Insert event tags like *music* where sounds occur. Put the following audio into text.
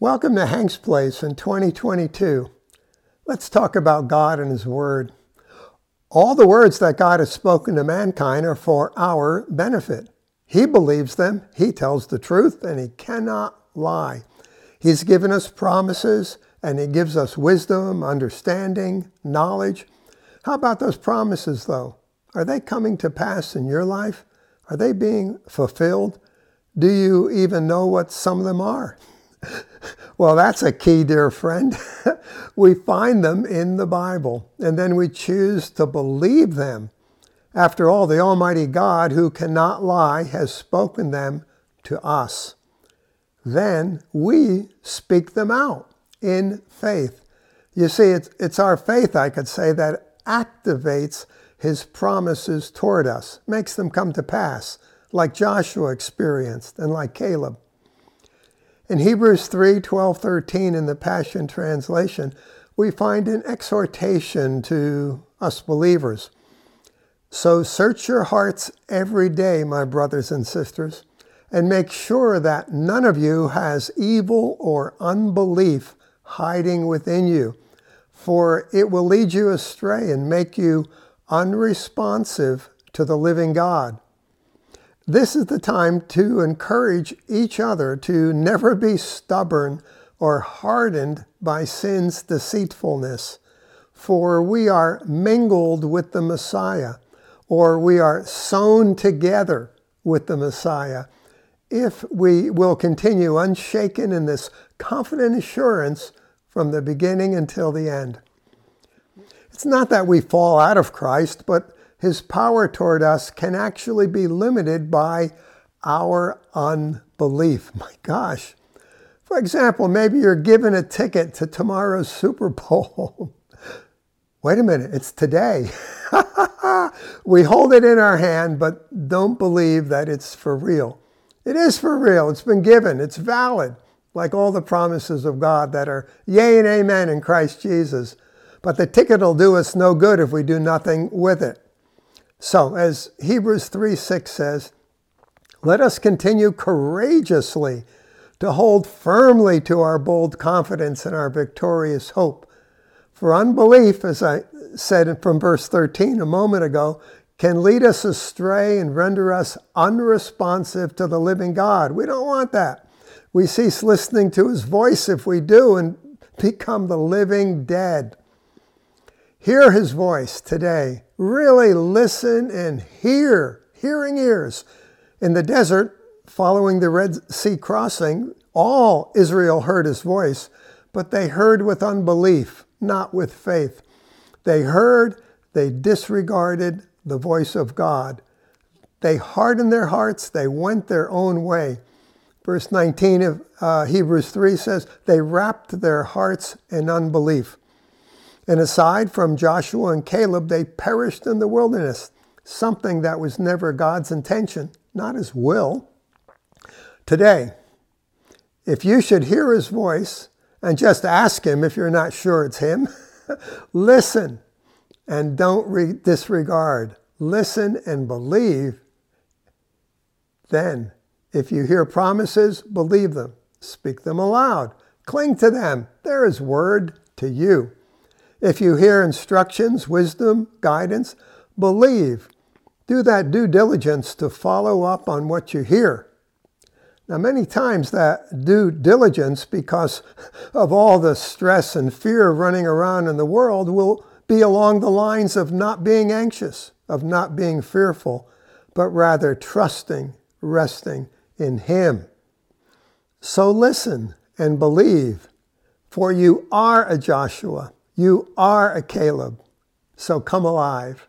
Welcome to Hank's Place in 2022. Let's talk about God and His Word. All the words that God has spoken to mankind are for our benefit. He believes them, He tells the truth, and He cannot lie. He's given us promises, and He gives us wisdom, understanding, knowledge. How about those promises, though? Are they coming to pass in your life? Are they being fulfilled? Do you even know what some of them are? *laughs* well, that's a key, dear friend. *laughs* we find them in the Bible, and then we choose to believe them. After all, the Almighty God, who cannot lie, has spoken them to us. Then we speak them out in faith. You see, it's, it's our faith, I could say, that activates his promises toward us, makes them come to pass, like Joshua experienced and like Caleb. In Hebrews 3 12, 13 in the Passion Translation, we find an exhortation to us believers. So search your hearts every day, my brothers and sisters, and make sure that none of you has evil or unbelief hiding within you, for it will lead you astray and make you unresponsive to the living God. This is the time to encourage each other to never be stubborn or hardened by sin's deceitfulness, for we are mingled with the Messiah, or we are sewn together with the Messiah, if we will continue unshaken in this confident assurance from the beginning until the end. It's not that we fall out of Christ, but his power toward us can actually be limited by our unbelief. *laughs* My gosh. For example, maybe you're given a ticket to tomorrow's Super Bowl. *laughs* Wait a minute, it's today. *laughs* we hold it in our hand, but don't believe that it's for real. It is for real. It's been given. It's valid, like all the promises of God that are yea and amen in Christ Jesus. But the ticket will do us no good if we do nothing with it. So, as Hebrews 3 6 says, let us continue courageously to hold firmly to our bold confidence and our victorious hope. For unbelief, as I said from verse 13 a moment ago, can lead us astray and render us unresponsive to the living God. We don't want that. We cease listening to his voice if we do and become the living dead. Hear his voice today. Really listen and hear, hearing ears. In the desert, following the Red Sea crossing, all Israel heard his voice, but they heard with unbelief, not with faith. They heard, they disregarded the voice of God. They hardened their hearts, they went their own way. Verse 19 of uh, Hebrews 3 says, They wrapped their hearts in unbelief. And aside from Joshua and Caleb, they perished in the wilderness, something that was never God's intention, not his will. Today, if you should hear his voice and just ask him if you're not sure it's him, *laughs* listen and don't re- disregard. Listen and believe. Then, if you hear promises, believe them. Speak them aloud. Cling to them. They're his word to you. If you hear instructions, wisdom, guidance, believe. Do that due diligence to follow up on what you hear. Now, many times that due diligence, because of all the stress and fear running around in the world, will be along the lines of not being anxious, of not being fearful, but rather trusting, resting in Him. So listen and believe, for you are a Joshua you are a Caleb, so come alive.